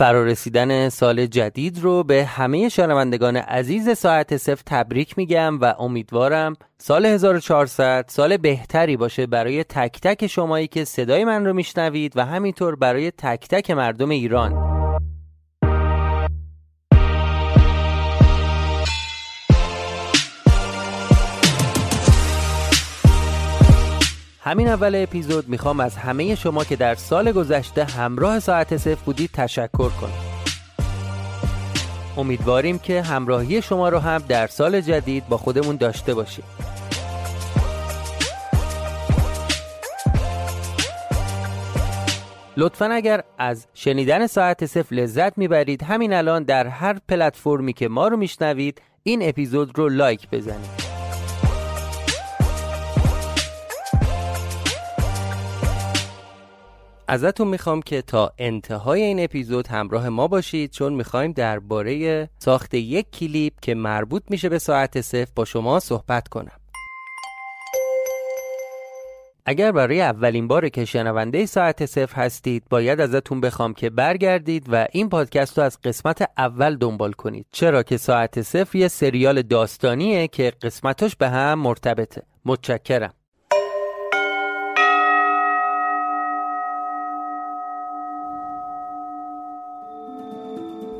فرارسیدن سال جدید رو به همه شنوندگان عزیز ساعت صفر تبریک میگم و امیدوارم سال 1400 سال بهتری باشه برای تک تک شمایی که صدای من رو میشنوید و همینطور برای تک تک مردم ایران. همین اول اپیزود می‌خوام از همه شما که در سال گذشته همراه ساعت صفر بودید تشکر کنم. امیدواریم که همراهی شما رو هم در سال جدید با خودمون داشته باشیم. لطفا اگر از شنیدن ساعت صفر لذت می‌برید همین الان در هر پلتفرمی که ما رو میشنوید این اپیزود رو لایک بزنید. ازتون می‌خوام که تا انتهای این اپیزود همراه ما باشید چون می‌خوایم درباره ساخت یک کلیپ که مربوط میشه به ساعت صفر با شما صحبت کنم. اگر برای اولین بار که شنونده ساعت صفر هستید باید ازتون بخوام که برگردید و این پادکست رو از قسمت اول دنبال کنید. چرا که ساعت صفر یه سریال داستانیه که قسمتاش به هم مرتبطه. متشکرم.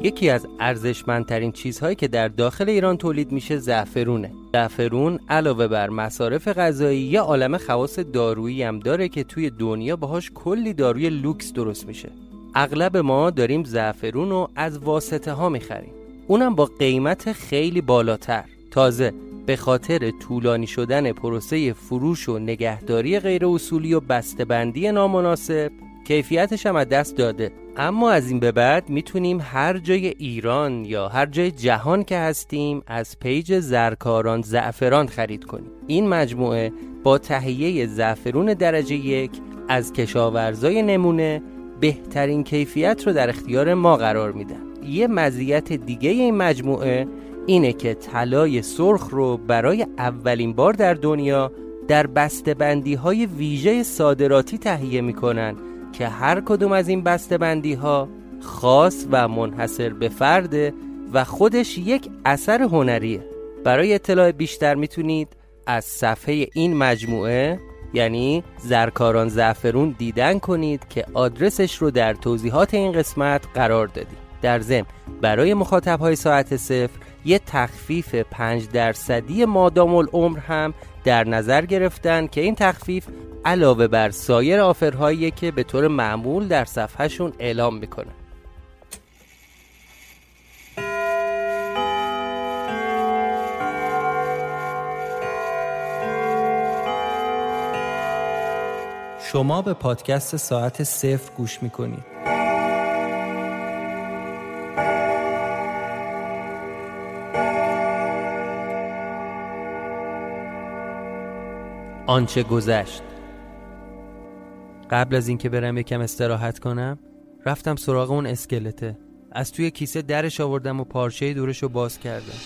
یکی از ارزشمندترین چیزهایی که در داخل ایران تولید میشه زعفرونه. زعفرون علاوه بر مصارف غذایی یه عالم خواص دارویی هم داره که توی دنیا باهاش کلی داروی لوکس درست میشه. اغلب ما داریم زعفرون رو از واسطه ها می‌خریم. اونم با قیمت خیلی بالاتر. تازه به خاطر طولانی شدن پروسه فروش و نگهداری غیر اصولی و بسته‌بندی نامناسب کیفیتش هم از دست داده. اما از این به بعد می‌تونیم هر جای ایران یا هر جای جهان که هستیم از پیج زرکاران زعفران خرید کنیم. این مجموعه با تهیه زعفرون درجه یک از کشاورزای نمونه بهترین کیفیت رو در اختیار ما قرار میدن یه مزیت دیگه این مجموعه اینه که طلای سرخ رو برای اولین بار در دنیا در بسته‌بندی های ویژه صادراتی تهیه می‌کنن که هر کدوم از این بندی ها خاص و منحصر به فرده و خودش یک اثر هنریه. برای اطلاع بیشتر می‌تونید از صفحه این مجموعه یعنی زرکاران زعفرون دیدن کنید که آدرسش رو در توضیحات این قسمت قرار دادیم. در ضمن برای مخاطب های ساعت صفر یه تخفیف 5 درصدی مادام العمر هم در نظر گرفتن که این تخفیف علاوه بر سایر آفرهایی که به طور معمول در صفحهشون اعلام می‌کنه شما به پادکست ساعت صفر گوش می‌کنید. آنچه گذشت. قبل از اینکه برم یکم استراحت کنم رفتم سراغ اون اسکلته. از توی کیسه درش آوردم و پارچه دورش رو باز کردم.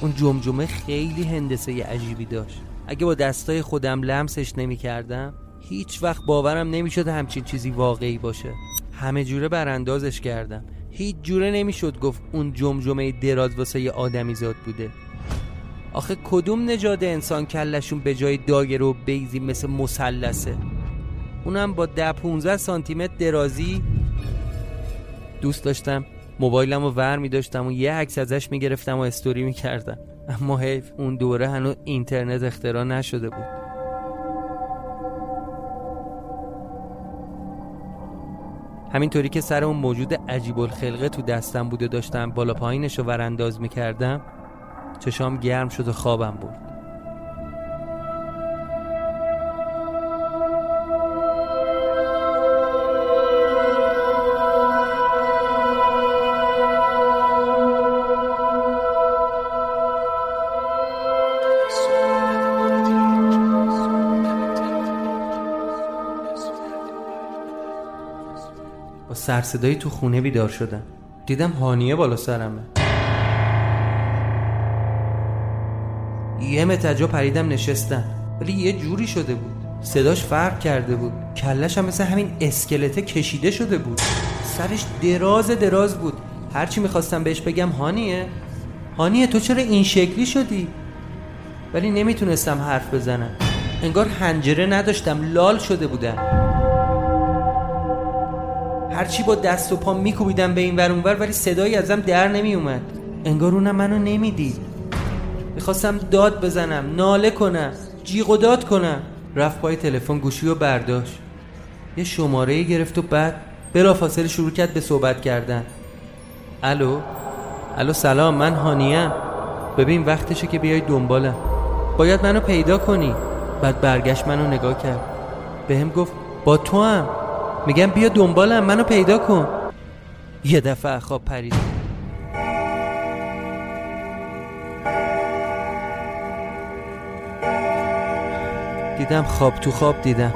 اون جمجمه خیلی هندسه عجیبی داشت. اگه با دستای خودم لمسش نمی کردم هیچ وقت باورم نمی‌شد همچین چیزی واقعی باشه. همه جوره براندازش کردم. هیچ جوره نمی‌شد گفت اون جمجمه دراز واسه یه آدمی زاد بوده. آخه کدوم نجاد انسان کلشون به جای داگر و بیزی مثل مسلسه اونم با ده 15 سانتیمتر درازی. دوست داشتم موبایلم رو ور می داشتم و یه عکس ازش می گرفتم و استوری می کردم اما حیف اون دوره هنوز اینترنت اختراع نشده بود. همینطوری که سر اون موجود عجیب الخلقه تو دستم بود و داشتم بالا پایینش رو ورانداز می کردم چشام گرم شد و خوابم بود با سرصدایی تو خونه بیدار شدم. دیدم هانیه بالا سرمه. یه متجا پریدم نشستم. ولی یه جوری شده بود. صداش فرق کرده بود. کلش هم مثل همین اسکلته کشیده شده بود. سرش دراز دراز بود. هرچی می‌خواستم بهش بگم هانیه. هانیه تو چرا این شکلی شدی؟ ولی نمی‌تونستم حرف بزنم. انگار هنجره نداشتم. لال شده بودم. هرچی با دست و پا میکوبیدم به این ور اونور ولی صدایی ازم در نمیومد انگار اونم منو نمی‌دید. می‌خواستم داد بزنم ناله کنم جیغ و داد کنم. رفت پای تلفن گوشی و برداشت. یه شماره گرفت و بعد بلافاصله شروع کرد به صحبت کردن. الو؟ الو سلام من هانیم. ببین وقتشه که بیای دنبالم. باید منو پیدا کنی. بعد برگشت منو نگاه کرد. به هم گفت با تو هم میگم بیا دنبالم منو پیدا کن. یه دفعه خواب پرید. دیدم خواب تو خواب دیدم.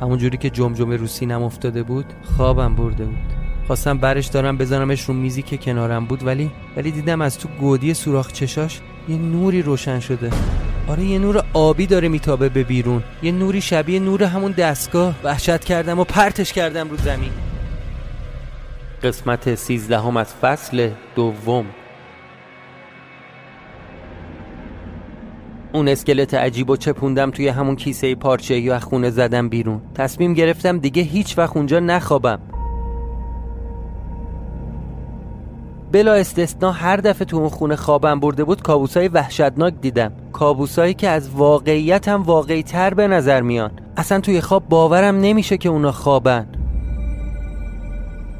همون جوری که جمجمه رو سینم افتاده بود خوابم برده بود. خواستم برش دارم بزنمش رو میزی که کنارم بود ولی ولی دیدم از تو گودی سوراخ چشاش یه نوری روشن شده. آره یه نور آبی داره میتابه به بیرون. یه نوری شبیه نور همون دستگاه. وحشت کردم و پرتش کردم رو زمین. قسمت سیزدهم از فصل دوم. اون اسکلت عجیب و چپوندم توی همون کیسه پارچه یا خونه زدم بیرون. تصمیم گرفتم دیگه هیچ وقت اونجا نخوابم. بلا استثنا هر دفعه تو اون خونه خوابم برده بود کابوسای وحشتناک دیدم. کابوسایی که از واقعیت هم واقعی تر به نظر میان اصلا توی خواب باورم نمیشه که اونا خوابن.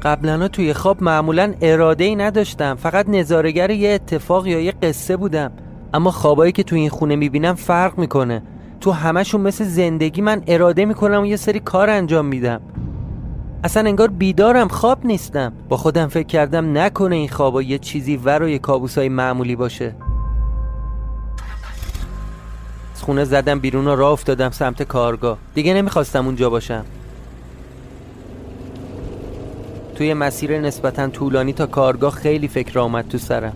قبلا توی خواب معمولا اراده ای نداشتم. فقط نظارگر یه اتفاق یا یه قصه بودم. اما خوابایی که تو این خونه می‌بینم فرق می‌کنه. تو همشون مثل زندگی من اراده می‌کنم و یه سری کار انجام میدم. اصلا انگار بیدارم خواب نیستم. با خودم فکر کردم نکنه این خوابا یه چیزی ورای کابوسای معمولی باشه. از خونه زدم بیرون و راه افتادم سمت کارگاه. دیگه نمی‌خواستم اونجا باشم. توی مسیر نسبتا طولانی تا کارگاه خیلی فکر آمد تو سرم.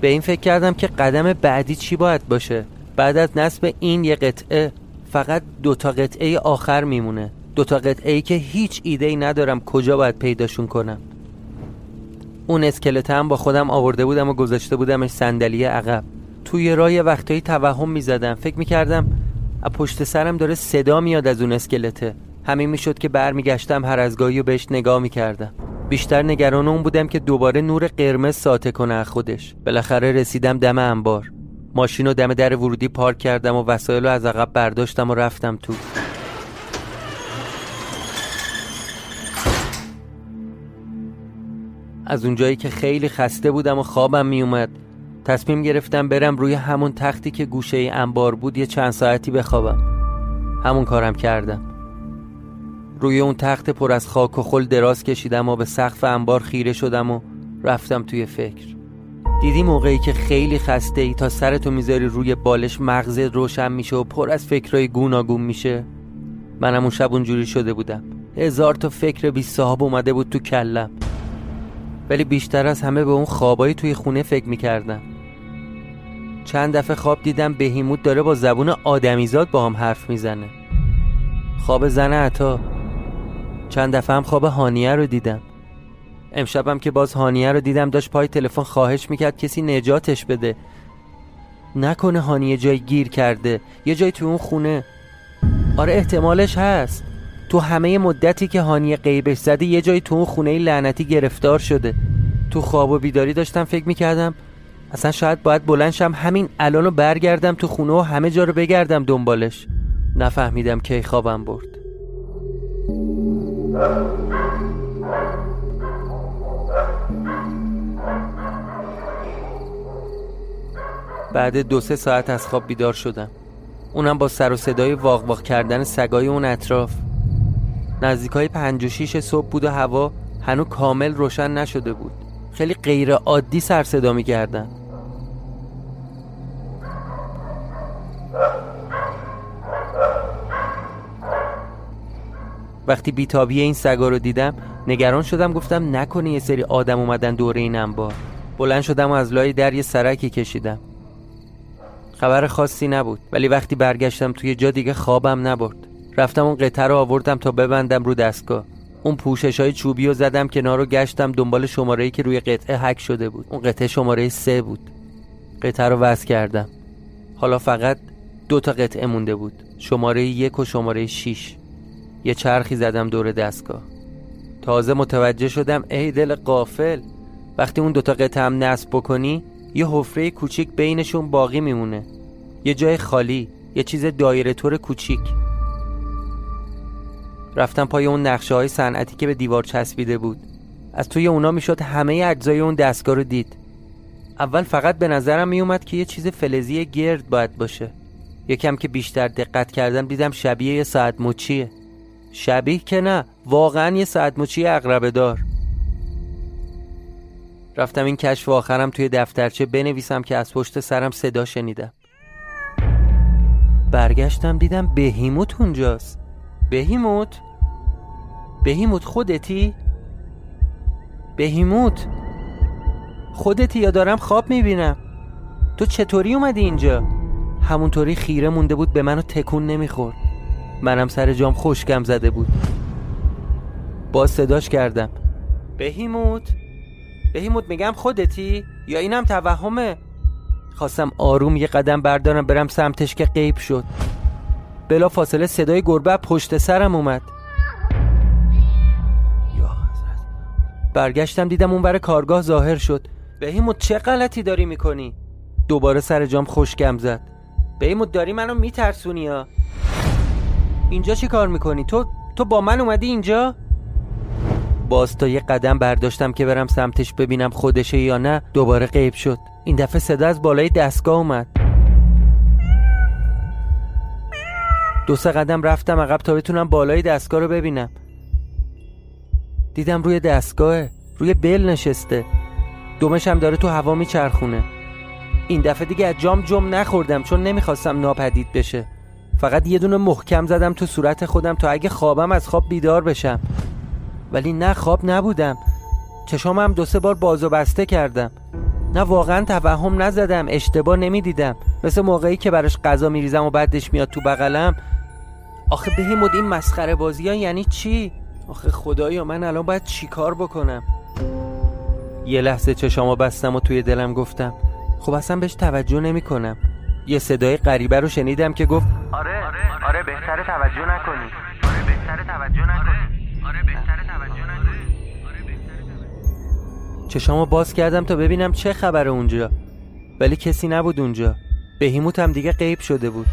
به این فکر کردم که قدم بعدی چی باید باشه. بعد از نصب این یه قطعه فقط دوتا قطعه آخر میمونه. دوتا قطعه ای که هیچ ایده ای ندارم کجا باید پیداشون کنم. اون اسکلت هم با خودم آورده بودم و گذاشته بودمش صندلی عقب. توی راه یه وقتایی توهم می‌زدم. فکر می‌کردم از پشت سرم داره صدا میاد از اون اسکلته. همین می‌شد که برمیگشتم هر از گاهی و بهش نگاه می‌کردم. بیشتر نگران اون بودم که دوباره نور قرمز ساته کنه از خودش. بالاخره رسیدم دم انبار. ماشین رو دم در ورودی پارک کردم و وسایل رو از عقب برداشتم و رفتم تو. از اونجایی که خیلی خسته بودم و خوابم میومد تصمیم گرفتم برم روی همون تختی که گوشه انبار بود یه چند ساعتی بخوابم. همون کارم کردم. روی اون تخت پر از خاک و خل دراز کشیدم و به سقف انبار خیره شدم و رفتم توی فکر. دیدی موقعی که خیلی خسته ای تا سرتو می‌ذاری روی بالش مغزت روشن میشه و پر از فکرهای گوناگون میشه؟ منم اون شب اونجوری شده بودم. هزار تا فکر بی صاحب اومده بود تو کلم. ولی بیشتر از همه به اون خوابایی توی خونه فکر می‌کردم. چند دفعه خواب دیدم بهیموت داره با زبون آدمیزاد با هم حرف می‌زنه. خواب زن عطا. چند دفعه هم خواب هانیه رو دیدم. امشبم که باز هانیه رو دیدم داشت پای تلفن خواهش می‌کرد کسی نجاتش بده. نکنه هانیه جای گیر کرده یه جای تو اون خونه. آره احتمالش هست. تو همه مدتی که هانیه قیبش زده یه جای تو اون خونه لعنتی گرفتار شده. تو خواب و بیداری داشتم فکر می‌کردم اصلا شاید باید بلنشم همین الان رو برگردم تو خونه و همه جا رو بگردم دنبالش. نفهمیدم کی خوابم برد. بعد دو سه ساعت از خواب بیدار شدم. اونم با سر و صدای واق واق کردن سگای اون اطراف. نزدیک های پنج و شیش صبح بود و هوا هنو کامل روشن نشده بود. خیلی غیر عادی سر صدا می کردن. وقتی بیتابی این سگا رو دیدم نگران شدم گفتم نکنه یه سری آدم اومدن دور این انبار. بلند شدم و از لای در یه سرکی کشیدم. خبر خاصی نبود ولی وقتی برگشتم توی جا دیگه خوابم نبرد. رفتم اون قطعه رو آوردم تا ببندم رو دستگاه. اون پوشش های چوبی رو زدم کنار رو گشتم دنبال شماره که روی قطعه حک شده بود. اون قطعه شماره سه بود. قطعه رو وصل کردم. حالا فقط دو تا قطعه مونده بود. شماره یک و شماره 6 یه چرخی زدم دور دستگاه. تازه متوجه شدم ای دل قافل وقتی اون دوتا قطعه هم نصب بکنی یه حفره کوچیک بینشون باقی میمونه. یه جای خالی یه چیز دایره طور کوچیک. رفتم پای اون نقشه های صنعتی که به دیوار چسبیده بود. از توی اونا می‌شد همه اجزای اون دستگاه رو دید. اول فقط به نظرم میومد که یه چیز فلزی گرد باید باشه. یکم که بیشتر دقت کردم دیدم شبیه یه ساعت مچیه. شبیه که نه. واقعا یه ساعت مچی اقربه دار. رفتم این کشف آخرم توی دفترچه بنویسم که از پشت سرم صدا شنیدم. برگشتم دیدم بهیموت اونجاست. بهیموت؟ بهیموت خودتی؟ بهیموت؟ خودتی یا دارم خواب می‌بینم؟ تو چطوری اومدی اینجا؟ همونطوری خیره مونده بود به منو تکون نمی‌خورد. منم سر جام خوشگم زده بود. باز صداش کردم. بهیموت؟ بهیموت میگم خودتی؟ یا اینم توهمه؟ خواستم آروم یه قدم بردارم برم سمتش که غیب شد. بلا فاصله صدای گربه پشت سرم اومد. برگشتم دیدم اون بر کارگاه ظاهر شد. بهیموت چه غلطی داری می‌کنی؟ دوباره سر جام خوشگم زد. بهیموت داری منو میترسونی یا؟ اینجا چی کار می‌کنی؟ تو تو با من اومدی اینجا؟ باز تا یه قدم برداشتم که برم سمتش ببینم خودشه یا نه دوباره غیب شد. این دفعه صدا از بالای دستگاه اومد. دو سه قدم رفتم عقب تا بتونم بالای دستگاه رو ببینم. دیدم روی دستگاه روی بل نشسته. دومشم داره تو هوا میچرخونه. این دفعه دیگه از جام جم نخوردم چون نمی‌خواستم ناپدید بشه. فقط یه دونه محکم زدم تو صورت خودم تا اگه خوابم از خواب بیدار بشم. ولی نه خواب نبودم. چشامم دو سه بار باز و بسته کردم. نه واقعا توهم نزدم اشتباه نمی‌دیدم. مثل موقعی که براش غذا میریزم و بعدش میاد تو بغلم. آخه بهیمود این مسخره بازی ها یعنی چی؟ آخه خدایا من الان باید چی کار بکنم؟ یه لحظه چشامو بستم و توی دلم گفتم خب اصلا بهش توجه نمی کنم یه صدای غریبه رو شنیدم که گفت آره آره, آره بهتر توجه نکنی. آره بهتر توجه نکنی. آره بهتر توجه نکنی. چشامو باز کردم تا ببینم چه خبره اونجا. ولی کسی نبود اونجا. بهیموت هم دیگه غیب شده بود.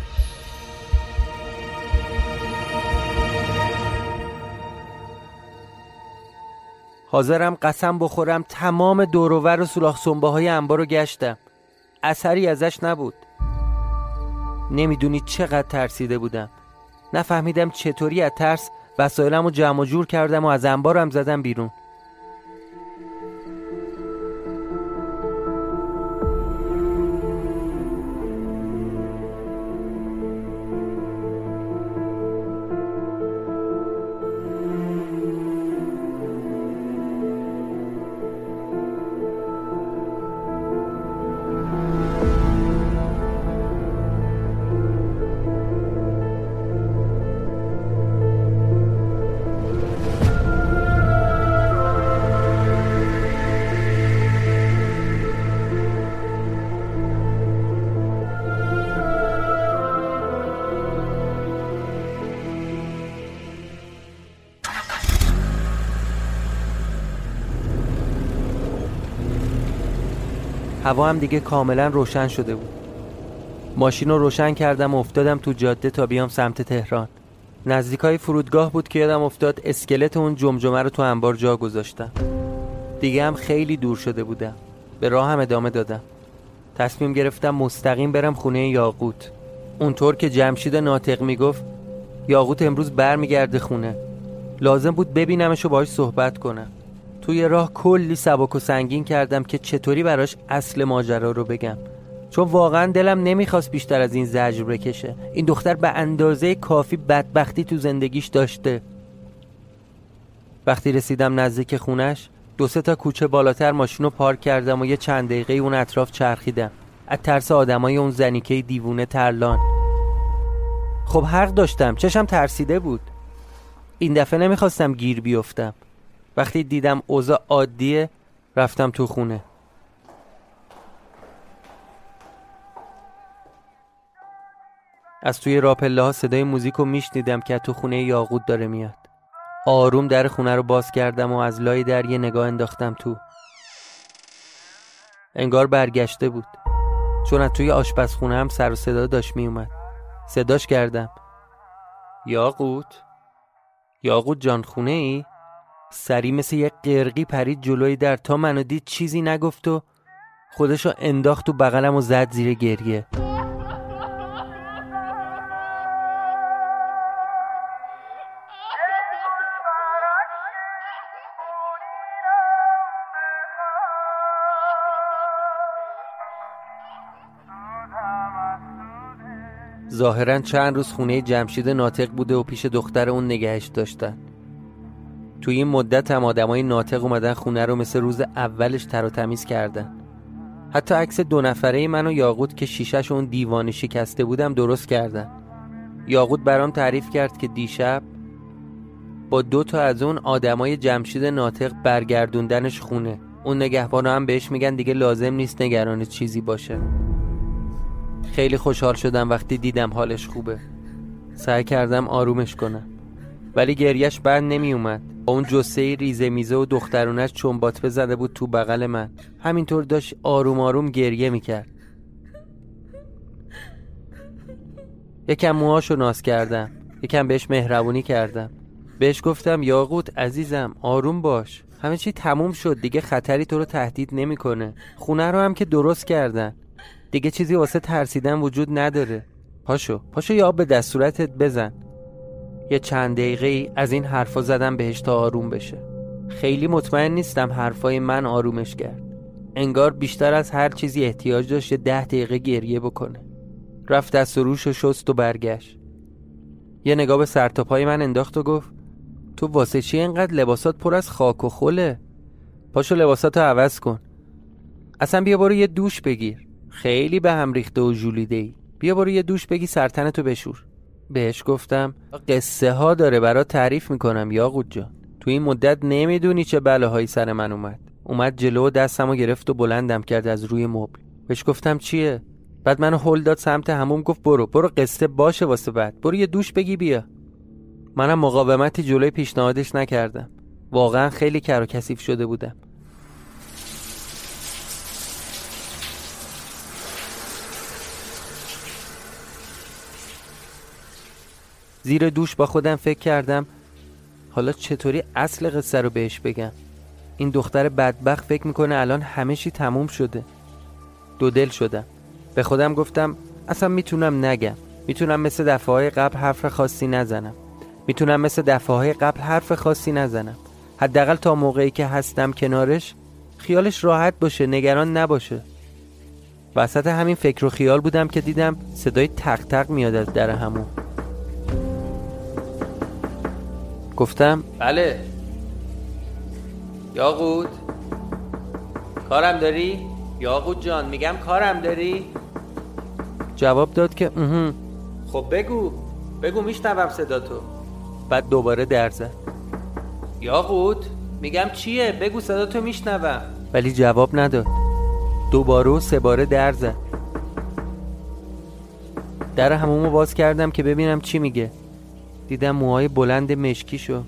حاضرم قسم بخورم تمام دوروور و سولاخ سنبه های انبار رو گشتم. اثری ازش نبود. نمی‌دونی چقدر ترسیده بودم. نفهمیدم چطوری از ترس وسایلم رو جمع جور کردم و از انبارم زدم بیرون. هوا هم دیگه کاملا روشن شده بود. ماشین رو روشن کردم و افتادم تو جاده تا بیام سمت تهران. نزدیکای فرودگاه بود که یادم افتاد اسکلت اون جمجمه رو تو انبار جا گذاشتم. دیگه هم خیلی دور شده بودم. به راه هم ادامه دادم. تصمیم گرفتم مستقیم برم خونه یاقوت. اونطور که جمشید ناطق می‌گفت یاقوت امروز برمیگرده خونه. لازم بود ببینمش و باهاش صحبت کنم. توی راه کلی سبک و سنگین کردم که چطوری براش اصل ماجرا رو بگم. چون واقعا دلم نمی‌خواست بیشتر از این زجر بکشه. این دختر به اندازه کافی بدبختی تو زندگیش داشته. وقتی رسیدم نزدیک خونش دو سه تا کوچه بالاتر ماشین رو پارک کردم و یه چند دقیقه اون اطراف چرخیدم. از ترس آدمای اون زنیکه دیوونه ترلان خب حق داشتم. چشم ترسیده بود. این دفعه نمی‌خواستم گیر بیفتم. وقتی دیدم اوضاع عادیه رفتم تو خونه. از توی راپله ها صدای موزیک رو میشنیدم که تو خونه یاقود داره میاد. آروم در خونه رو باز کردم و از لای در یه نگاه انداختم تو. انگار برگشته بود. چون از توی آشپزخونه هم سر و صدا داشت میومد صداش کردم. یاقوت؟ یاقوت جان خونه ای؟ سری مثل یه قرقی پرید جلوی در تا منو دید چیزی نگفت و خودشو انداخت تو بغلم و زد زیر گریه. ظاهرا چند روز خونه جمشید ناطق بوده و پیش دختر اون نگهش داشتن. توی این مدت هم آدمای ناطق اومدن خونه رو مثل روز اولش تر و تمیز کردن. حتی عکس دو نفره من و یاقوت که شیشش اون دیوانی شکسته بودم درست کردن. یاقوت برام تعریف کرد که دیشب با دو تا از اون آدمای جمشید ناطق برگردوندنش خونه. اون نگهبانا هم بهش میگن دیگه لازم نیست نگران چیزی باشه. خیلی خوشحال شدم وقتی دیدم حالش خوبه. سعی کردم آرومش کنم. ولی گریش بند نمی اومد اون جسه ریزه میزه و دخترونش چنبات بزده بود تو بغل من. همینطور داشت آروم آروم گریه می‌کرد. یکم موهاشو ناز کردم. یکم بهش مهربونی کردم. بهش گفتم یاقوت عزیزم آروم باش. همه چی تموم شد. دیگه خطری تو رو تهدید نمی‌کنه. خونه رو هم که درست کردن. دیگه چیزی واسه ترسیدن وجود نداره. پاشو پاشو یا به دستورتت بزن. یه چند دقیقه ای از این حرفا زدم بهش تا آروم بشه. خیلی مطمئن نیستم حرفای من آرومش کرد. انگار بیشتر از هر چیزی احتیاج داشت ده دقیقه گریه بکنه. رفت دست و روش و شست و برگشت. یه نگاه به سرتاپای من انداخت و گفت تو واسه چی اینقدر لباسات پر از خاک و خله پاشو لباساتو عوض کن. اصلا بیا برو یه دوش بگیر. خیلی به هم ریخته و جولیده ای بیا برو یه دوش بگی سرتنتو بشور. بهش گفتم قصه ها داره برا تعریف می‌کنم یا جان. تو این مدت نمی‌دونی چه بلاهایی سر من اومد. اومد جلو و دستمو گرفت و بلندم کرد از روی مبل. بهش گفتم چیه؟ بعد منو هل داد سمت هموم گفت برو برو قصه باشه واسه بعد. برو یه دوش بگی بیا. منم مقاومتی جلوی پیشنهادش نکردم. واقعا خیلی کر و کثیف شده بودم. زیر دوش با خودم فکر کردم حالا چطوری اصل قصه رو بهش بگم؟ این دختر بدبخت فکر می‌کنه الان همه چی تموم شده. دو دل شدم. به خودم گفتم اصلا می‌تونم نگم. می‌تونم مثل دفعه قبل حرف خاصی نزنم. می‌تونم مثل دفعه قبل حرف خاصی نزنم. حداقل تا موقعی که هستم کنارش خیالش راحت باشه نگران نباشه. وسط همین فکر و خیال بودم که دیدم صدای تق تق میاد از در همون. گفتم؟ بله. یاقود کارم داری؟ یاقود جان میگم کارم داری؟ جواب داد که اهم. خب بگو. بگو میشنوم صدا تو. بعد دوباره در زد. یاقود میگم چیه؟ بگو صدا تو میشنوم. ولی جواب نداد. دوباره و سه باره در زد. در همومو باز کردم که ببینم چی میگه. دیدم موهای بلند مشکیشو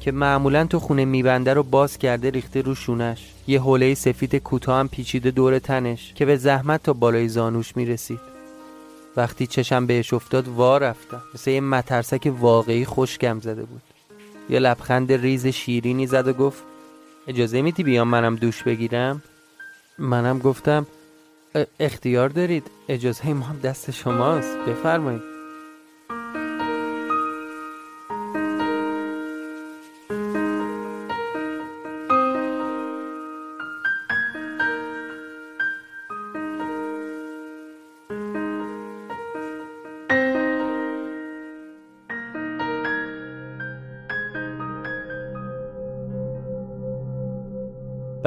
که معمولا تو خونه میبنده رو باز کرده ریخته رو شونش. یه حوله سفید کوتاه هم پیچیده دور تنش که به زحمت تا بالای زانوش می‌رسید. وقتی چشم بهش افتاد وا رفتم. مثل یه مترسک واقعی خوشگم زده بود. یه لبخند ریز شیرینی زد و گفت اجازه میدی بیام منم دوش بگیرم؟ منم گفتم اختیار دارید. اجازه ما هم دست شماست. بفرمایید.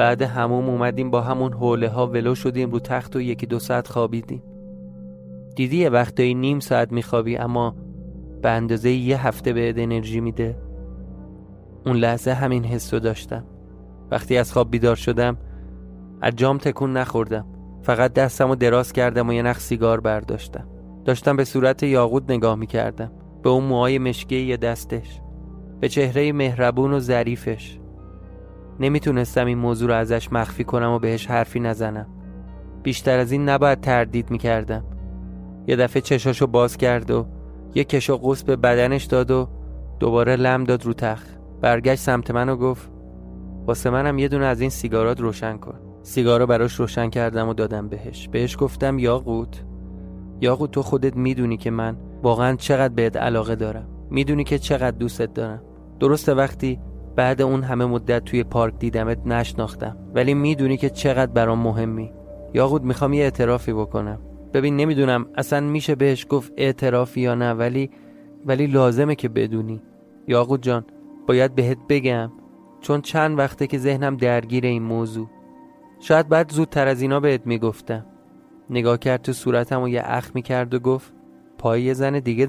بعد هموم اومدیم با همون حوله ها ولو شدیم رو تخت و یکی دو ساعت خوابیدیم. دیدی یه وقتایی نیم ساعت میخوابی اما به اندازه یه هفته بهت انرژی میده. اون لحظه همین حس رو داشتم. وقتی از خواب بیدار شدم از جام تکون نخوردم. فقط دستم رو دراز کردم و یه نخ سیگار برداشتم. داشتم به صورت یاقود نگاه می‌کردم. به اون موهای مشکی یه دستش. به چهره مهربون و ظریفش. نمی‌تونستم این موضوع رو ازش مخفی کنم و بهش حرفی نزنم. بیشتر از این نباید تردید می‌کردم. یه دفعه چشاشو باز کرد و یه کش و قوس به بدنش داد و دوباره لم داد رو تخت. برگشت سمت من و گفت واسه منم یه دونه از این سیگارات روشن کن. سیگارو براش روشن کردم و دادم بهش. بهش گفتم یاقوت یاقوت تو خودت می‌دونی که من واقعا چقدر بهت علاقه دارم. می‌دونی که چقدر دوستت دارم. درسته وقتی بعد اون همه مدت توی پارک دیدمت نشناختم. ولی می‌دونی که چقدر برام مهمی. یاقود می‌خوام یه اعترافی بکنم. ببین نمی‌دونم اصلا میشه بهش گفت اعترافی یا نه ولی ولی لازمه که بدونی. یاقود جان باید بهت بگم چون چند وقته که ذهنم درگیر این موضوع. شاید بعد زودتر از اینا بهت می‌گفتم. نگاه کرد تو صورتم و یه اخ می‌کرد و گفت پای زن دیگه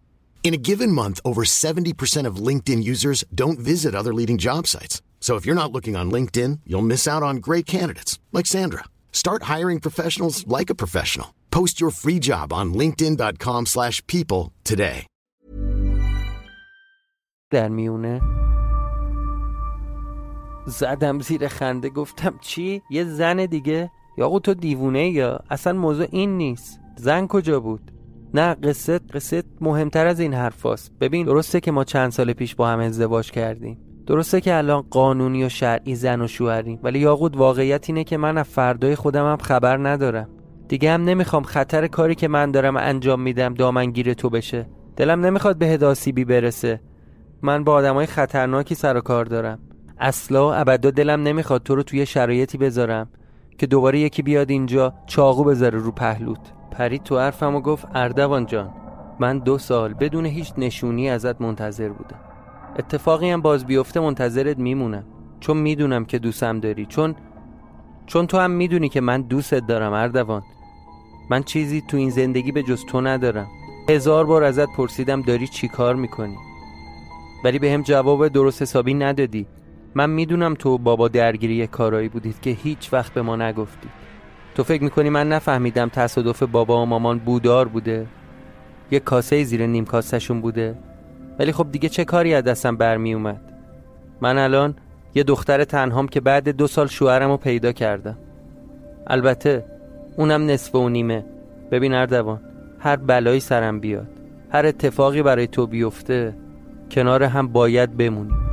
In a given month, over 70% of LinkedIn users don't visit other leading job sites. So if you're not looking on LinkedIn, you'll miss out on great candidates like Sandra. Start hiring professionals like a professional. Post your free job on linkedin.com/people today. در میونه زدم زیر خنده گفتم چی؟ یه زن دیگه؟ یا تو دیوونه یا اصلا موضوع این نیست زن کجا بود؟ نه قصه قصه مهمتر از این حرفاست. ببین درسته که ما چند سال پیش با هم ازدواج کردیم. درسته که الان قانونی و شرعی زن و شوهریم. ولی یاقود واقعیت اینه که من از فردای خودم هم خبر ندارم. دیگه هم نمی‌خوام خطر کاری که من دارم انجام میدم دامنگیر تو بشه. دلم نمی‌خواد به هداسیبی برسه. من با آدمای خطرناکی سر و کار دارم. اصلا ابدا دلم نمی‌خواد تو رو توی شرایطی بذارم که دوباره یکی بیاد اینجا چاقو بذاره رو پهلوت. پرید تو حرفم و گفت اردوان جان من دو سال بدون هیچ نشونی ازت منتظر بودم. اتفاقی هم باز بیفته منتظرت میمونم. چون می‌دونم که دوستم داری چون چون تو هم می‌دونی که من دوستت دارم اردوان. من چیزی تو این زندگی به جز تو ندارم. هزار بار ازت پرسیدم داری چی کار می‌کنی. ولی به هم جواب درست حسابی ندادی. من می‌دونم تو بابا درگیری کارایی بودید که هیچ وقت به ما نگفتید تو فکر می‌کنی من نفهمیدم تصادف بابا و مامان بودار بوده؟ یه کاسه زیر نیم کاسهشون بوده؟ ولی خب دیگه چه کاری از دستم برمی اومد من الان یه دختر تنهام که بعد دو سال شوهرم رو پیدا کردم. البته اونم نصف و نیمه. ببین اردوان هر بلایی سرم بیاد هر اتفاقی برای تو بیفته کنار هم باید بمونیم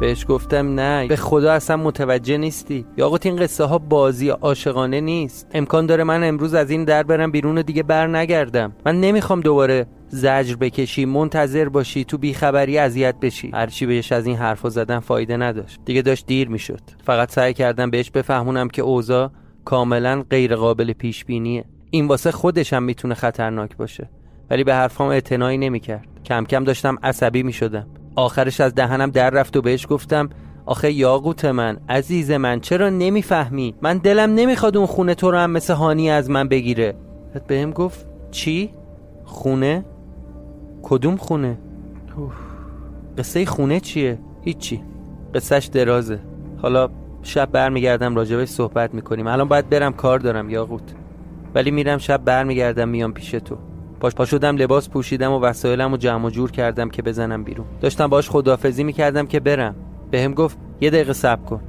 بهش گفتم نه. به خدا اصلا متوجه نیستی. یاقوت این قصه ها بازی عاشقانه نیست. امکان داره من امروز از این در برم بیرون و دیگه بر نگردم. من نمی‌خوام دوباره زجر بکشی منتظر باشی تو بیخبری اذیت بشی. هرچی بهش از این حرفا زدن فایده نداشت. دیگه داشت دیر می‌شد. فقط سعی کردم بهش بفهمونم که اوضاع کاملا غیر قابل پیش بینیه این واسه خودش هم می‌تونه خطرناک باشه. ولی به حرفام اعتنایی نمی‌کرد. کم کم داشتم عصبی می‌شدم. آخرش از دهنم در رفت و بهش گفتم آخه یاقوت من عزیز من چرا نمی‌فهمی؟ من دلم نمی‌خواد اون خونه تو رو هم مثل هانی از من بگیره. بهم گفت چی؟ خونه؟ کدوم خونه؟ قصه خونه چیه؟ هیچی. قصهش درازه. حالا شب برمیگردم راجبش صحبت می‌کنیم. الان باید برم کار دارم یاقوت. ولی میرم شب برمیگردم میام پیش تو. باش پا شدم لباس پوشیدم و وسایلم و جور کردم که بزنم بیرون. داشتم باش خدافزی می‌کردم که برم. بهم گفت یه دقیقه صبر کن.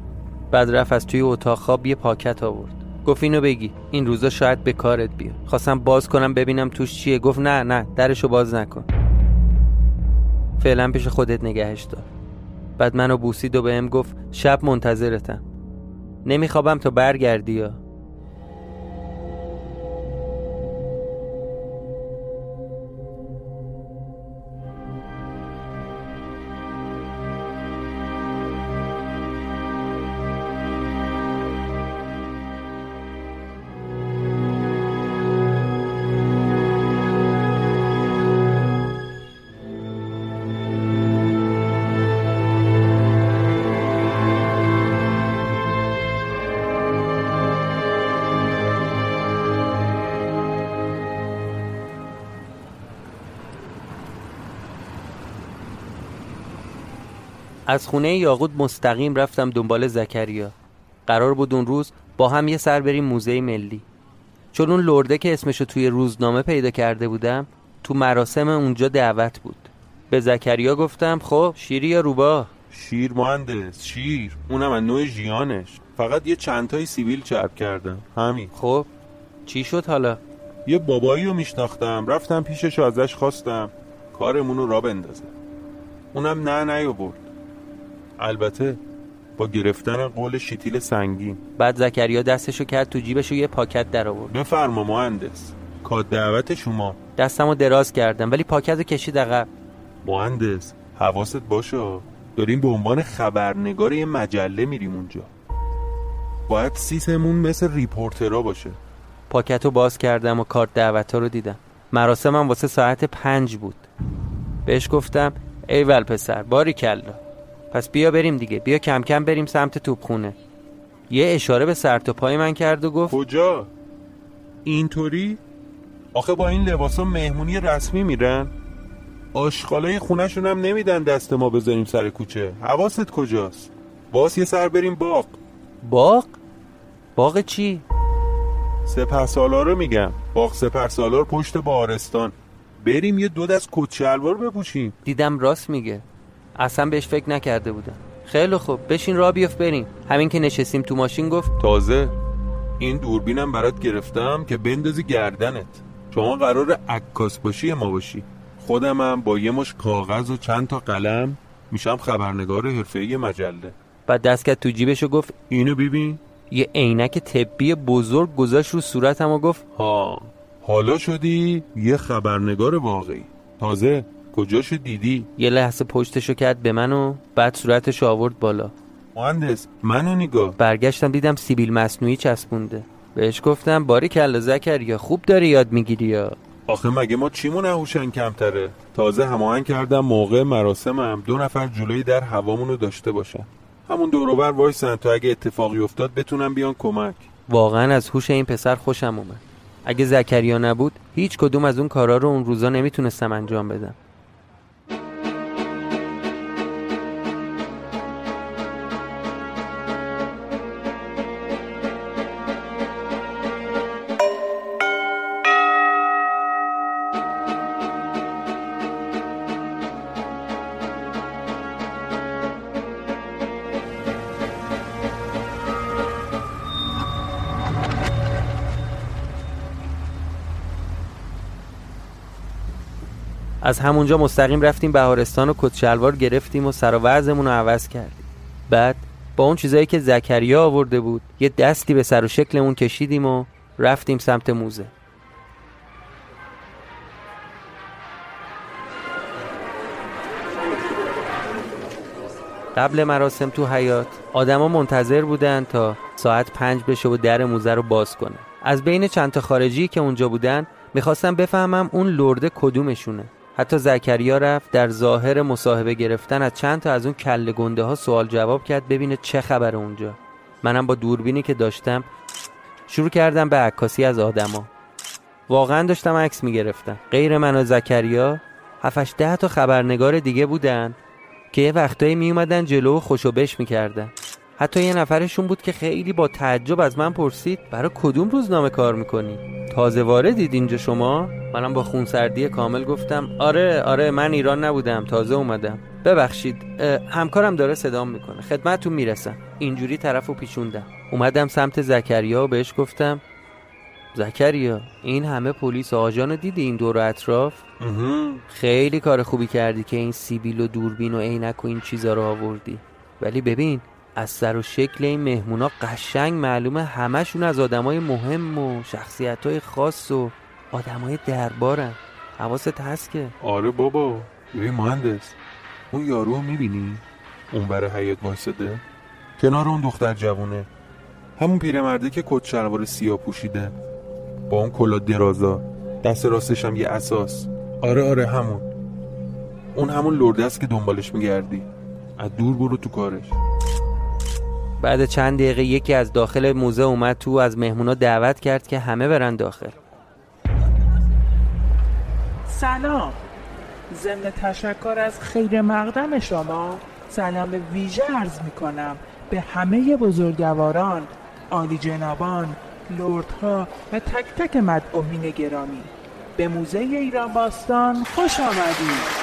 بعد رفت از توی اتاق خواب یه پاکت آورد. گفت اینو بگی. این روزا شاید به کارت بیاد. خواستم باز کنم ببینم توش چیه. گفت نه نه درشو باز نکن. فعلا پیش خودت نگهش دار. بعد منو بوسید و بهم گفت شب منتظرتم. نمیخوابم تا برگردی یا؟ از خونه یاقوت مستقیم رفتم دنبال زکریا. قرار بود اون روز با هم یه سر بریم موزه ملی. چون اون لرده که اسمشو توی روزنامه پیدا کرده بودم تو مراسم اونجا دعوت بود. به زکریا گفتم خب شیری یا روباه شیر مهندس شیر. اونم از نوع ژیانش. فقط یه چندتای سیبیل چرب کردم. همین. خب چی شد حالا؟ یه بابایی رو میشناختم. رفتم پیشش و ازش خواستم کارمون رو راه بندازه. اونم نه نیاورد. البته با گرفتن قول شیتیل سنگین بعد زکریا دستشو کرد تو جیبشو یه پاکت در آورد بفرما مهندس. کارت دعوت شما. دستمو دراز کردم ولی پاکت رو کشید عقب. مهندس حواست باشه. داریم به عنوان خبرنگار یه مجله میریم اونجا. باید face مون مثل reporter ا باشه. پاکت رو باز کردم و کارت دعوت رو دیدم. مراسمم واسه ساعت پنج بود. بهش گفتم ایول پسر باری کلا. پس بیا بریم دیگه. بیا کم کم بریم سمت توپخونه. یه اشاره به سر تا پای من کرد و گفت کجا؟ اینطوری؟ آخه با این لباسا مهمونی رسمی میرن. آشغالای خونشون هم نمیدن دست ما بذاریم سر کوچه. حواست کجاست؟ باز یه سر بریم باغ. باغ؟ باغ چی؟ سپه سالار میگم. باغ سپه سالار پشت بارستان بریم یه دو دست کت شلوار بپوشیم. دیدم راست میگه. اصلا بهش فکر نکرده بودم. خیلی خوب بشین را بیاف بریم. همین که نشستیم تو ماشین گفت تازه این دوربینم برات گرفتم که بندازی گردنت. شما قرار عکاس باشی ما باشی؟ خودمم با یه مش کاغذ و چند تا قلم میشم خبرنگار حرفه‌ای مجله. بعد دست کرد تو جیبش و گفت اینو ببین. یه عینک طبی بزرگ گذاشت رو صورتم و گفت ها حالا شدی یه خبرنگار واقعی. تازه کجاشو دیدی؟ یه لحظه پشتشو کرد به من و بعد صورتشو آورد بالا. مهندس منو نگاه. برگشتم دیدم سیبیل مصنوعی چسبونده. بهش گفتم باری کلا زکریا خوب داری یاد می‌گیری یا؟ آخه مگه ما چیمون هوشن کمتره؟ تازه هماهنگ کردم موقع مراسمم دو نفر جلوی در هوامونو داشته باشن. همون دوروبر وایسن تا اگه اتفاقی افتاد بتونم بیان کمک. واقعا از هوش این پسر خوشم اومد. اگه زکریا نبود هیچ کدوم از اون کارا رو اون روزا نمی‌تونستم انجام بدم. از همونجا مستقیم رفتیم بهارستان و کت گرفتیم و سر و رو عوض کردیم. بعد با اون چیزایی که زکریا آورده بود یه دستی به سر و شکلمون کشیدیم و رفتیم سمت موزه. قبل مراسم تو حیات آدما منتظر بودن تا ساعت پنج بشه و در موزه رو باز کنه از بین چند تا خارجی که اونجا بودن می‌خواستم بفهمم اون لرده کدومشونه. حتی زکریا رفت در ظاهر مصاحبه گرفتن از چند تا از اون کله گنده ها سوال جواب کرد ببینه چه خبر اونجا. منم با دوربینی که داشتم شروع کردم به عکاسی از آدما. واقعا داشتم عکس می‌گرفتم. غیر من و زکریا هفتش ده تا خبرنگار دیگه بودن که یه وقتایی می اومدن جلو و خوشو بش می‌کردن. حتی یه نفرشون بود که خیلی با تعجب از من پرسید برای کدوم روزنامه کار می‌کنی؟ تازه واردید اینجا شما؟ منم با خونسردی کامل گفتم آره آره من ایران نبودم تازه اومدم. ببخشید همکارم داره صدام می‌کنه خدمتتون می‌رسم. اینجوری طرفو پیچوندم. اومدم سمت زکریا و بهش گفتم زکریا این همه پلیس آجان دیدی این دور اطراف؟ خیلی کار خوبی کردی که این سیبیل و دوربین و عینک و این چیزا رو آوردی. ولی ببین از سر و شکل این مهمونا قشنگ معلومه همشون از آدمای مهم و شخصیت خاص و آدمای دربارن. حواست هست که؟ آره بابا. ببین مهندس اون یارو رو می‌بینی؟ اون برای حیات واسده کنار اون دختر جوونه. همون پیرمرده که کت شلوار سیاه پوشیده. با اون کلا درازا. دست راستش هم یه اساس. آره آره همون. اون همون لرده است که دنبالش میگردی. از دور برو تو کارش. بعد چند دقیقه یکی از داخل موزه اومد تو از مهمونا دعوت کرد که همه برن داخل. سلام. ضمن تشکر از خیر مقدم شما سلام ویژه عرض می کنم به همه بزرگواران عالی جنابان لردها و تک تک مدعوین گرامی. به موزه ایران باستان خوش آمدید.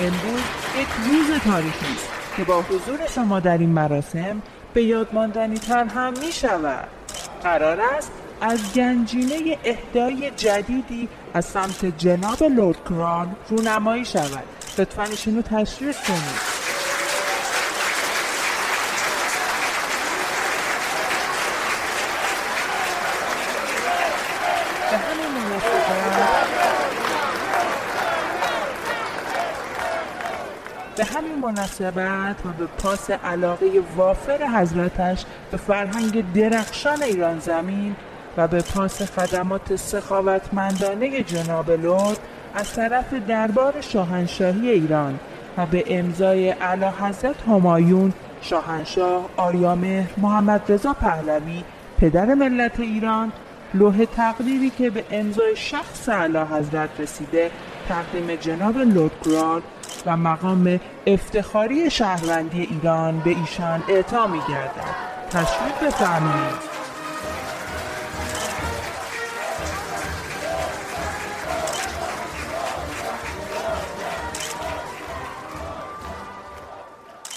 امروز یک روز تاریخی است که با حضور شما در این مراسم به یاد ماندنی تر هم می شود. قرار است از گنجینه اهدای جدیدی از سمت جناب لورد کران رونمایی شود. لطفا ایشونو تشریف کنید. به همین مناسبت و به پاس علاقه وافر حضرتش به فرهنگ درخشان ایران زمین و به پاس خدمات سخاوتمندانه جناب لرد از طرف دربار شاهنشاهی ایران و به امضای اعلی حضرت همایون شاهنشاه آریامهر محمد رضا پهلوی پدر ملت ایران لوح تقدیری که به امضای شخص اعلی حضرت رسیده تقدیم جناب گرال و مقام افتخاری شهروندی ایران به ایشان اعطا می گردد تشریف بفرمایید.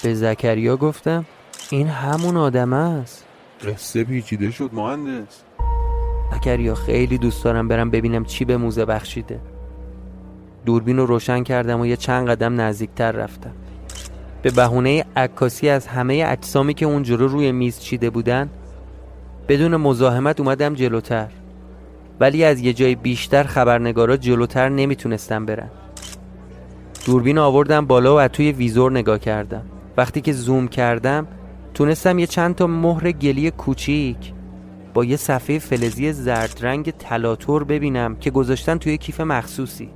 به زکریا گفتم این همون آدم است. قصه پیچیده شد مهندس. زکریا خیلی دوست دارم برم ببینم چی به موزه بخشیده. دوربین رو روشن کردم و یه چند قدم نزدیکتر رفتم. به بهونه عکاسی از همه اجسامی که اونجا روی میز چیده بودن بدون مزاحمت اومدم جلوتر. ولی از یه جای بیشتر خبرنگارا جلوتر نمی‌تونستم برن. دوربین آوردم بالا و توی ویزور نگاه کردم. وقتی که زوم کردم تونستم یه چند تا مهر گلی کوچیک با یه صفحه فلزی زرد رنگ تلاتور ببینم که گذاشتن توی کیف مخصوصی.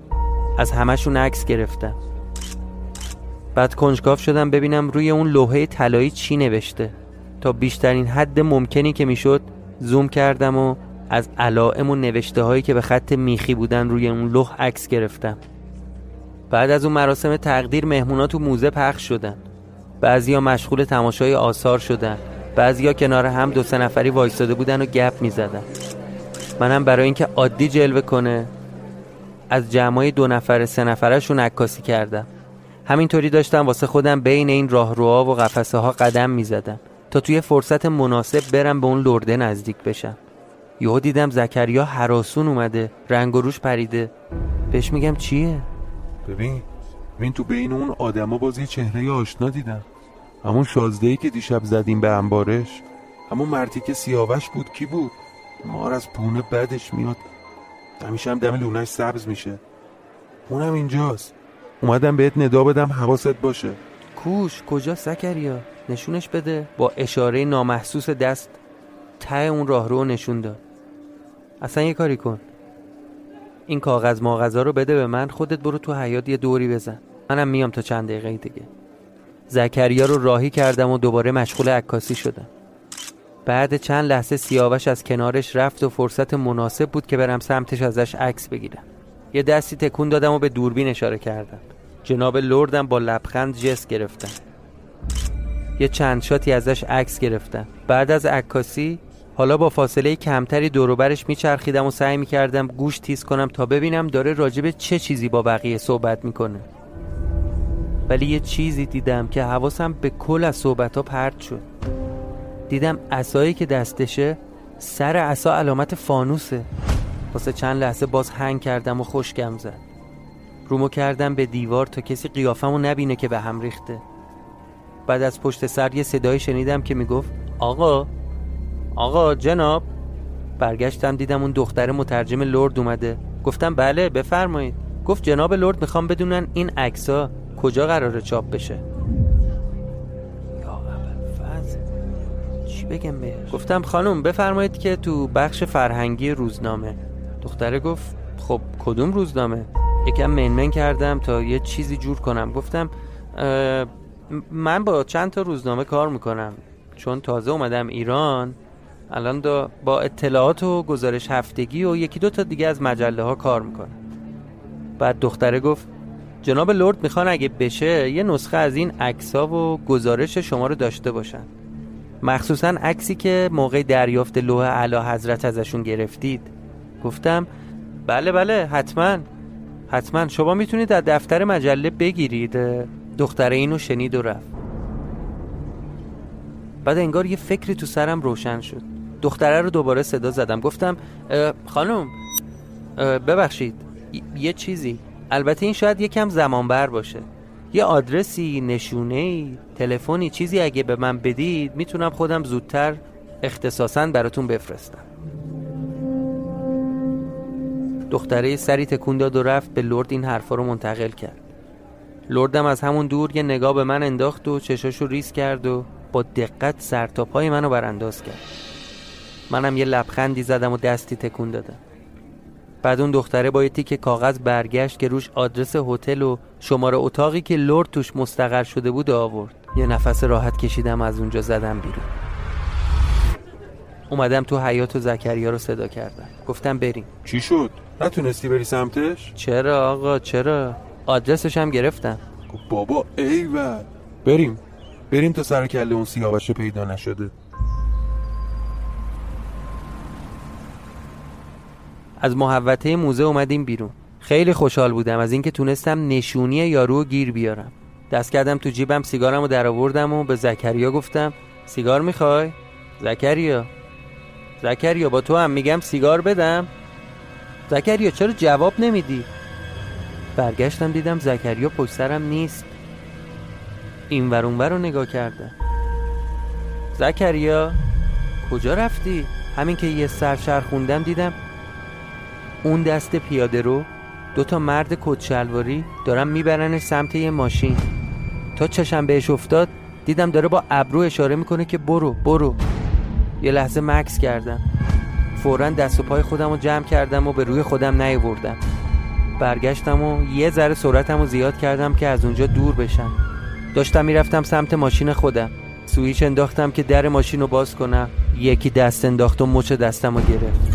از همشون عکس گرفتم. بعد کنجکاف شدم ببینم روی اون لوحه طلایی چی نوشته. تا بیشترین حد ممکنی که می‌شد زوم کردم و از علائم و نوشته هایی که به خط میخی بودن روی اون لوح عکس گرفتم. بعد از اون مراسم تقدیر مهمونا تو موزه پخش شدن. بعضیا مشغول تماشای آثار شدن. بعضیا کنار هم دو سه نفری وایستاده بودن و گپ می‌زدن. منم برای اینکه عادی جلوه کنه از جمعای دو نفر سه نفرشون عکاسی کردم. همینطوری داشتم واسه خودم بین این راهروها و قفسه ها قدم می‌زدم تا توی فرصت مناسب برم به اون لرده نزدیک بشم. یهو دیدم زکریا حراسون اومده رنگ و روش پریده. بهش میگم چیه؟ ببین ببین تو بین اون آدما باز یه چهره آشنا دیدم. همون شازده که دیشب زدیم به انبارش. همون مرتی که سیاوش بود کی بود؟ مار از پونه بدش میاد. همیشه هم دم لونش سبز میشه. اونم اینجاست. اومدم بهت ندا بدم حواست باشه. کوش کجا سکریا؟ نشونش بده. با اشاره نامحسوس دست ته اون راه رو نشون داد. اصلا یه کاری کن. این کاغذ ماغذا رو بده به من خودت برو تو حیات یه دوری بزن. منم میام تا چند دقیقه دیگه. زکریا رو راهی کردم و دوباره مشغول عکاسی شدم. بعد چند لحظه سیاوش از کنارش رفت و فرصت مناسب بود که برم سمتش ازش عکس بگیرم. یه دستی تکون دادم و به دوربین اشاره کردم. جناب لردم با لبخند جست گرفتم. یه چند شاتی ازش عکس گرفتم. بعد از عکاسی حالا با فاصله کمتری دوروبرش میچرخیدم و سعی می‌کردم گوش تیز کنم تا ببینم داره راجب چه چیزی با بقیه صحبت می‌کنه. ولی یه چیزی دیدم که حواسم به کل از صحبت ها پرت شد. دیدم اسایی که دستشه سر عصا علامت فانوسه. واسه چند لحظه باز هنگ کردم و خوشگم زد. رومو کردم به دیوار تا کسی قیافمو نبینه که به هم ریخته. بعد از پشت سر یه صدایی شنیدم که می‌گفت آقا آقا جناب. برگشتم دیدم اون دختر مترجم لرد اومده. گفتم بله بفرمایید. گفت جناب لرد می‌خوام بدونن این عکسا کجا قراره چاپ بشه. چی بگم بهش. گفتم خانم بفرمایید که تو بخش فرهنگی روزنامه. دختره گفت خب کدوم روزنامه؟ یکم منمن کردم تا یه چیزی جور کنم. گفتم من با چند تا روزنامه کار می‌کنم. چون تازه اومدم ایران الان دا با اطلاعات و گزارش هفتگی و یکی دو تا دیگه از مجله ها کار می‌کنم. بعد دختره گفت جناب لرد می‌خوان اگه بشه یه نسخه از این عکس و گزارش شما رو داشته باشن. مخصوصا عکسی که موقع دریافت لوح اعلی حضرت ازشون گرفتید. گفتم بله بله حتما حتما. شما می‌تونید از دفتر مجله بگیرید. دختره اینو شنید و رفت. بعد انگار یه فکری تو سرم روشن شد. دختره رو دوباره صدا زدم. گفتم خانم ببخشید یه چیزی. البته این شاید یکم زمان بر باشه. یه آدرسی نشونه تلفنی چیزی اگه به من بدید می‌تونم خودم زودتر اختصاصا براتون بفرستم. دختره سری تکون داد و رفت به لرد این حرفا رو منتقل کرد. لردم از همون دور یه نگاه به من انداخت و چشاشو ریز کرد و با دقت سر تا پای منو برانداز کرد. منم یه لبخندی زدم و دستی تکون دادم. بعد اون دختره با یه تیک کاغذ برگشت که روش آدرس هتل و شماره اتاقی که لرد توش مستقر شده بود آورد. یه نفس راحت کشیدم از اونجا زدم بیرون. اومدم تو حیات و زکریا رو صدا کردم. گفتم بریم. چی شد؟ نتونستی بری سمتش؟ چرا آقا؟ چرا؟ آدرسش هم گرفتم. بابا ایول. بریم. بریم تا سر کله اون سیاوش پیدا نشده. از محوطه موزه اومدیم بیرون. خیلی خوشحال بودم از اینکه تونستم نشونی یارو گیر بیارم دست کردم تو جیبم سیگارم رو در آوردم و به زکریا گفتم سیگار می‌خوای؟ زکریا زکریا با تو هم میگم سیگار بدم زکریا چرا جواب نمیدی؟ برگشتم دیدم زکریا پشت سرم نیست این ور رو نگاه کرده زکریا کجا رفتی؟ همین که یه سرشر خوندم دیدم اون دست پیاده رو دو تا مرد کتشلواری دارم میبرنش سمت یه ماشین. تا چشم بهش افتاد دیدم داره با ابرو اشاره می‌کنه که برو برو. یه لحظه مکس کردم. فورا دست و پای خودم رو جمع کردم و به روی خودم نیاوردم. برگشتم و یه ذره سرعتم رو زیاد کردم که از اونجا دور بشم. داشتم می‌رفتم سمت ماشین خودم. سویچ انداختم که در ماشین رو باز کنم. یکی دست انداخت و مچ دستم رو گرفت.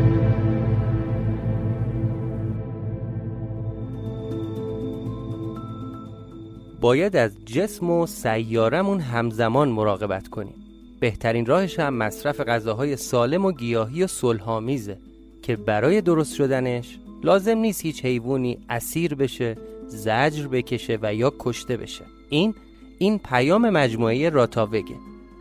باید از جسم و سیارمون همزمان مراقبت کنیم. بهترین راهش هم مصرف غذاهای سالم و گیاهی و صلحآمیزه که برای درست شدنش لازم نیست هیچ حیوانی اسیر بشه زجر بکشه و یا کشته بشه. این این پیام مجموعه راتاوگه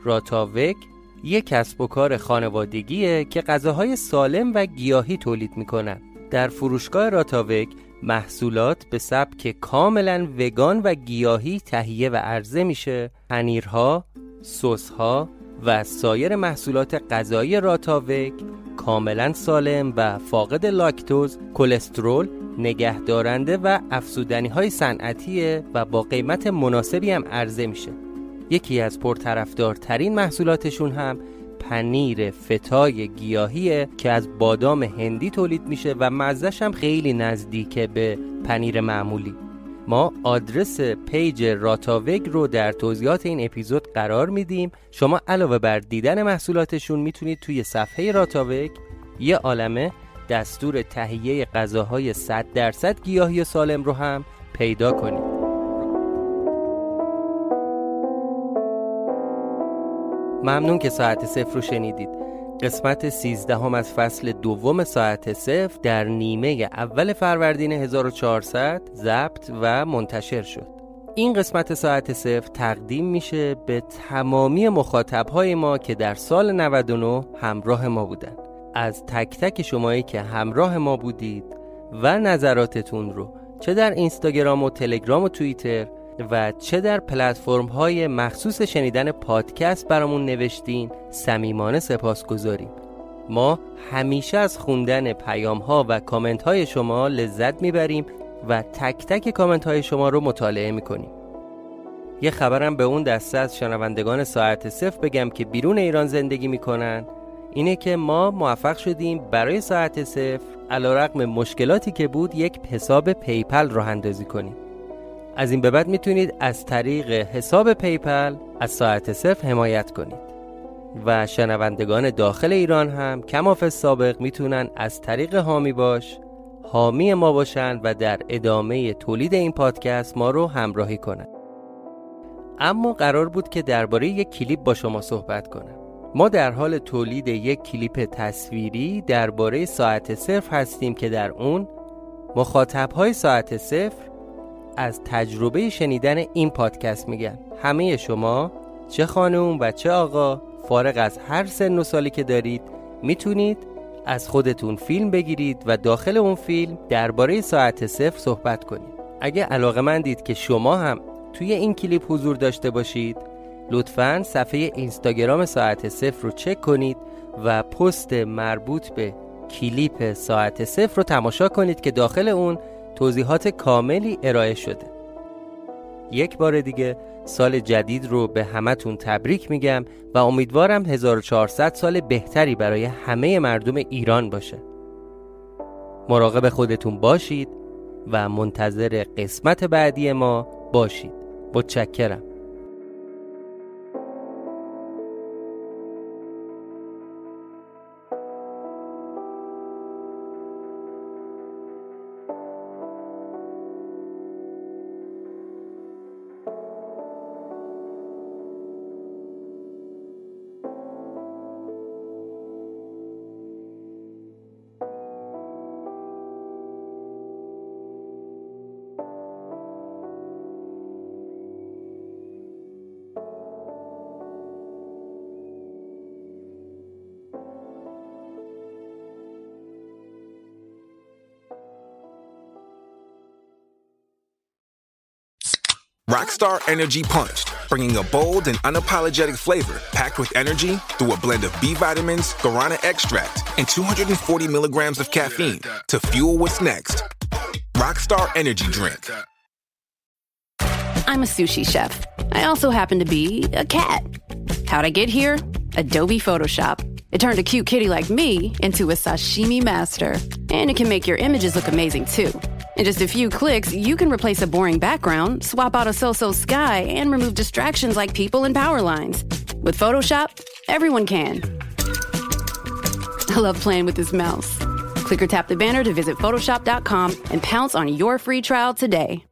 راتاوگ یک کسب و کار خانوادگیه که غذاهای سالم و گیاهی تولید می‌کنن. در فروشگاه راتاوگ محصولات به سبک کاملا وگان و گیاهی تهیه و عرضه میشه. پنیرها، سسها و سایر محصولات غذایی راتاوگ کاملا سالم و فاقد لاکتوز، کلسترول، نگهدارنده و افزودنی های صنعتیه و با قیمت مناسبی هم عرضه میشه. یکی از پرطرفدارترین محصولاتشون هم پنیر فتای گیاهیه که از بادام هندی تولید میشه و مزهش هم خیلی نزدیکه به پنیر معمولی. ما آدرس پیج راتاوگ رو در توضیحات این اپیزود قرار میدیم. شما علاوه بر دیدن محصولاتشون می‌تونید توی صفحه راتاوگ یه عالمه دستور تهیه غذاهای 100 درصد گیاهی سالم رو هم پیدا کنید. ممنون که ساعت صفر رو شنیدید. قسمت 13 هم از فصل دوم ساعت صفر در نیمه اول فروردین 1400 ضبط و منتشر شد. این قسمت ساعت صفر تقدیم میشه به تمامی مخاطبهای ما که در سال 99 همراه ما بودن. از تک تک شمایی که همراه ما بودید و نظراتتون رو چه در اینستاگرام و تلگرام و توییتر و چه در پلتفرم های مخصوص شنیدن پادکست برامون نوشتین. صمیمانه سپاس گذاریم ما همیشه از خوندن پیام ها و کامنت های شما لذت می‌بریم و تک تک کامنت های شما رو مطالعه می‌کنیم. یه خبرم به اون دسته از شنوندگان ساعت صفر بگم که بیرون ایران زندگی می‌کنن. اینه که ما موفق شدیم برای ساعت صفر علی‌رغم مشکلاتی که بود یک حساب PayPal راه اندازی کنیم. از این به بعد می‌تونید از طریق حساب PayPal از ساعت صفر حمایت کنید. و شنوندگان داخل ایران هم کمافی‌السابق می‌تونن از طریق حامی باش حامی ما باشن و در ادامه تولید این پادکست ما رو همراهی کنن. اما قرار بود که درباره یک کلیپ با شما صحبت کنم. ما در حال تولید یک کلیپ تصویری درباره ساعت صفر هستیم که در اون مخاطب های ساعت صفر از تجربه شنیدن این پادکست میگن همه شما چه خانم و چه آقا فارغ از هر سن و سالی که دارید می‌تونید از خودتون فیلم بگیرید و داخل اون فیلم درباره ساعت صفر صحبت کنید. اگه علاقه من دید که شما هم توی این کلیپ حضور داشته باشید لطفا صفحه اینستاگرام ساعت صفر رو چک کنید و پست مربوط به کلیپ ساعت صفر رو تماشا کنید که داخل اون توضیحات کاملی ارائه شده. یک بار دیگه سال جدید رو به همتون تبریک میگم و امیدوارم 1400 سال بهتری برای همه مردم ایران باشه. مراقب خودتون باشید و منتظر قسمت بعدی ما باشید. متشکرم. Rockstar Energy Punched, bringing a bold and unapologetic flavor packed with energy through a blend of B vitamins, guarana extract, and 240 milligrams of caffeine to fuel what's next. Rockstar Energy Drink. I'm a sushi chef. I also happen to be a cat. How'd I get here? Adobe Photoshop. It turned a cute kitty like me into a sashimi master. And it can make your images look amazing too. In just a few clicks, you can replace a boring background, swap out a so-so sky, and remove distractions like people and power lines. With Photoshop, everyone can. I love playing with this mouse. Click or tap the banner to visit Photoshop.com and pounce on your free trial today.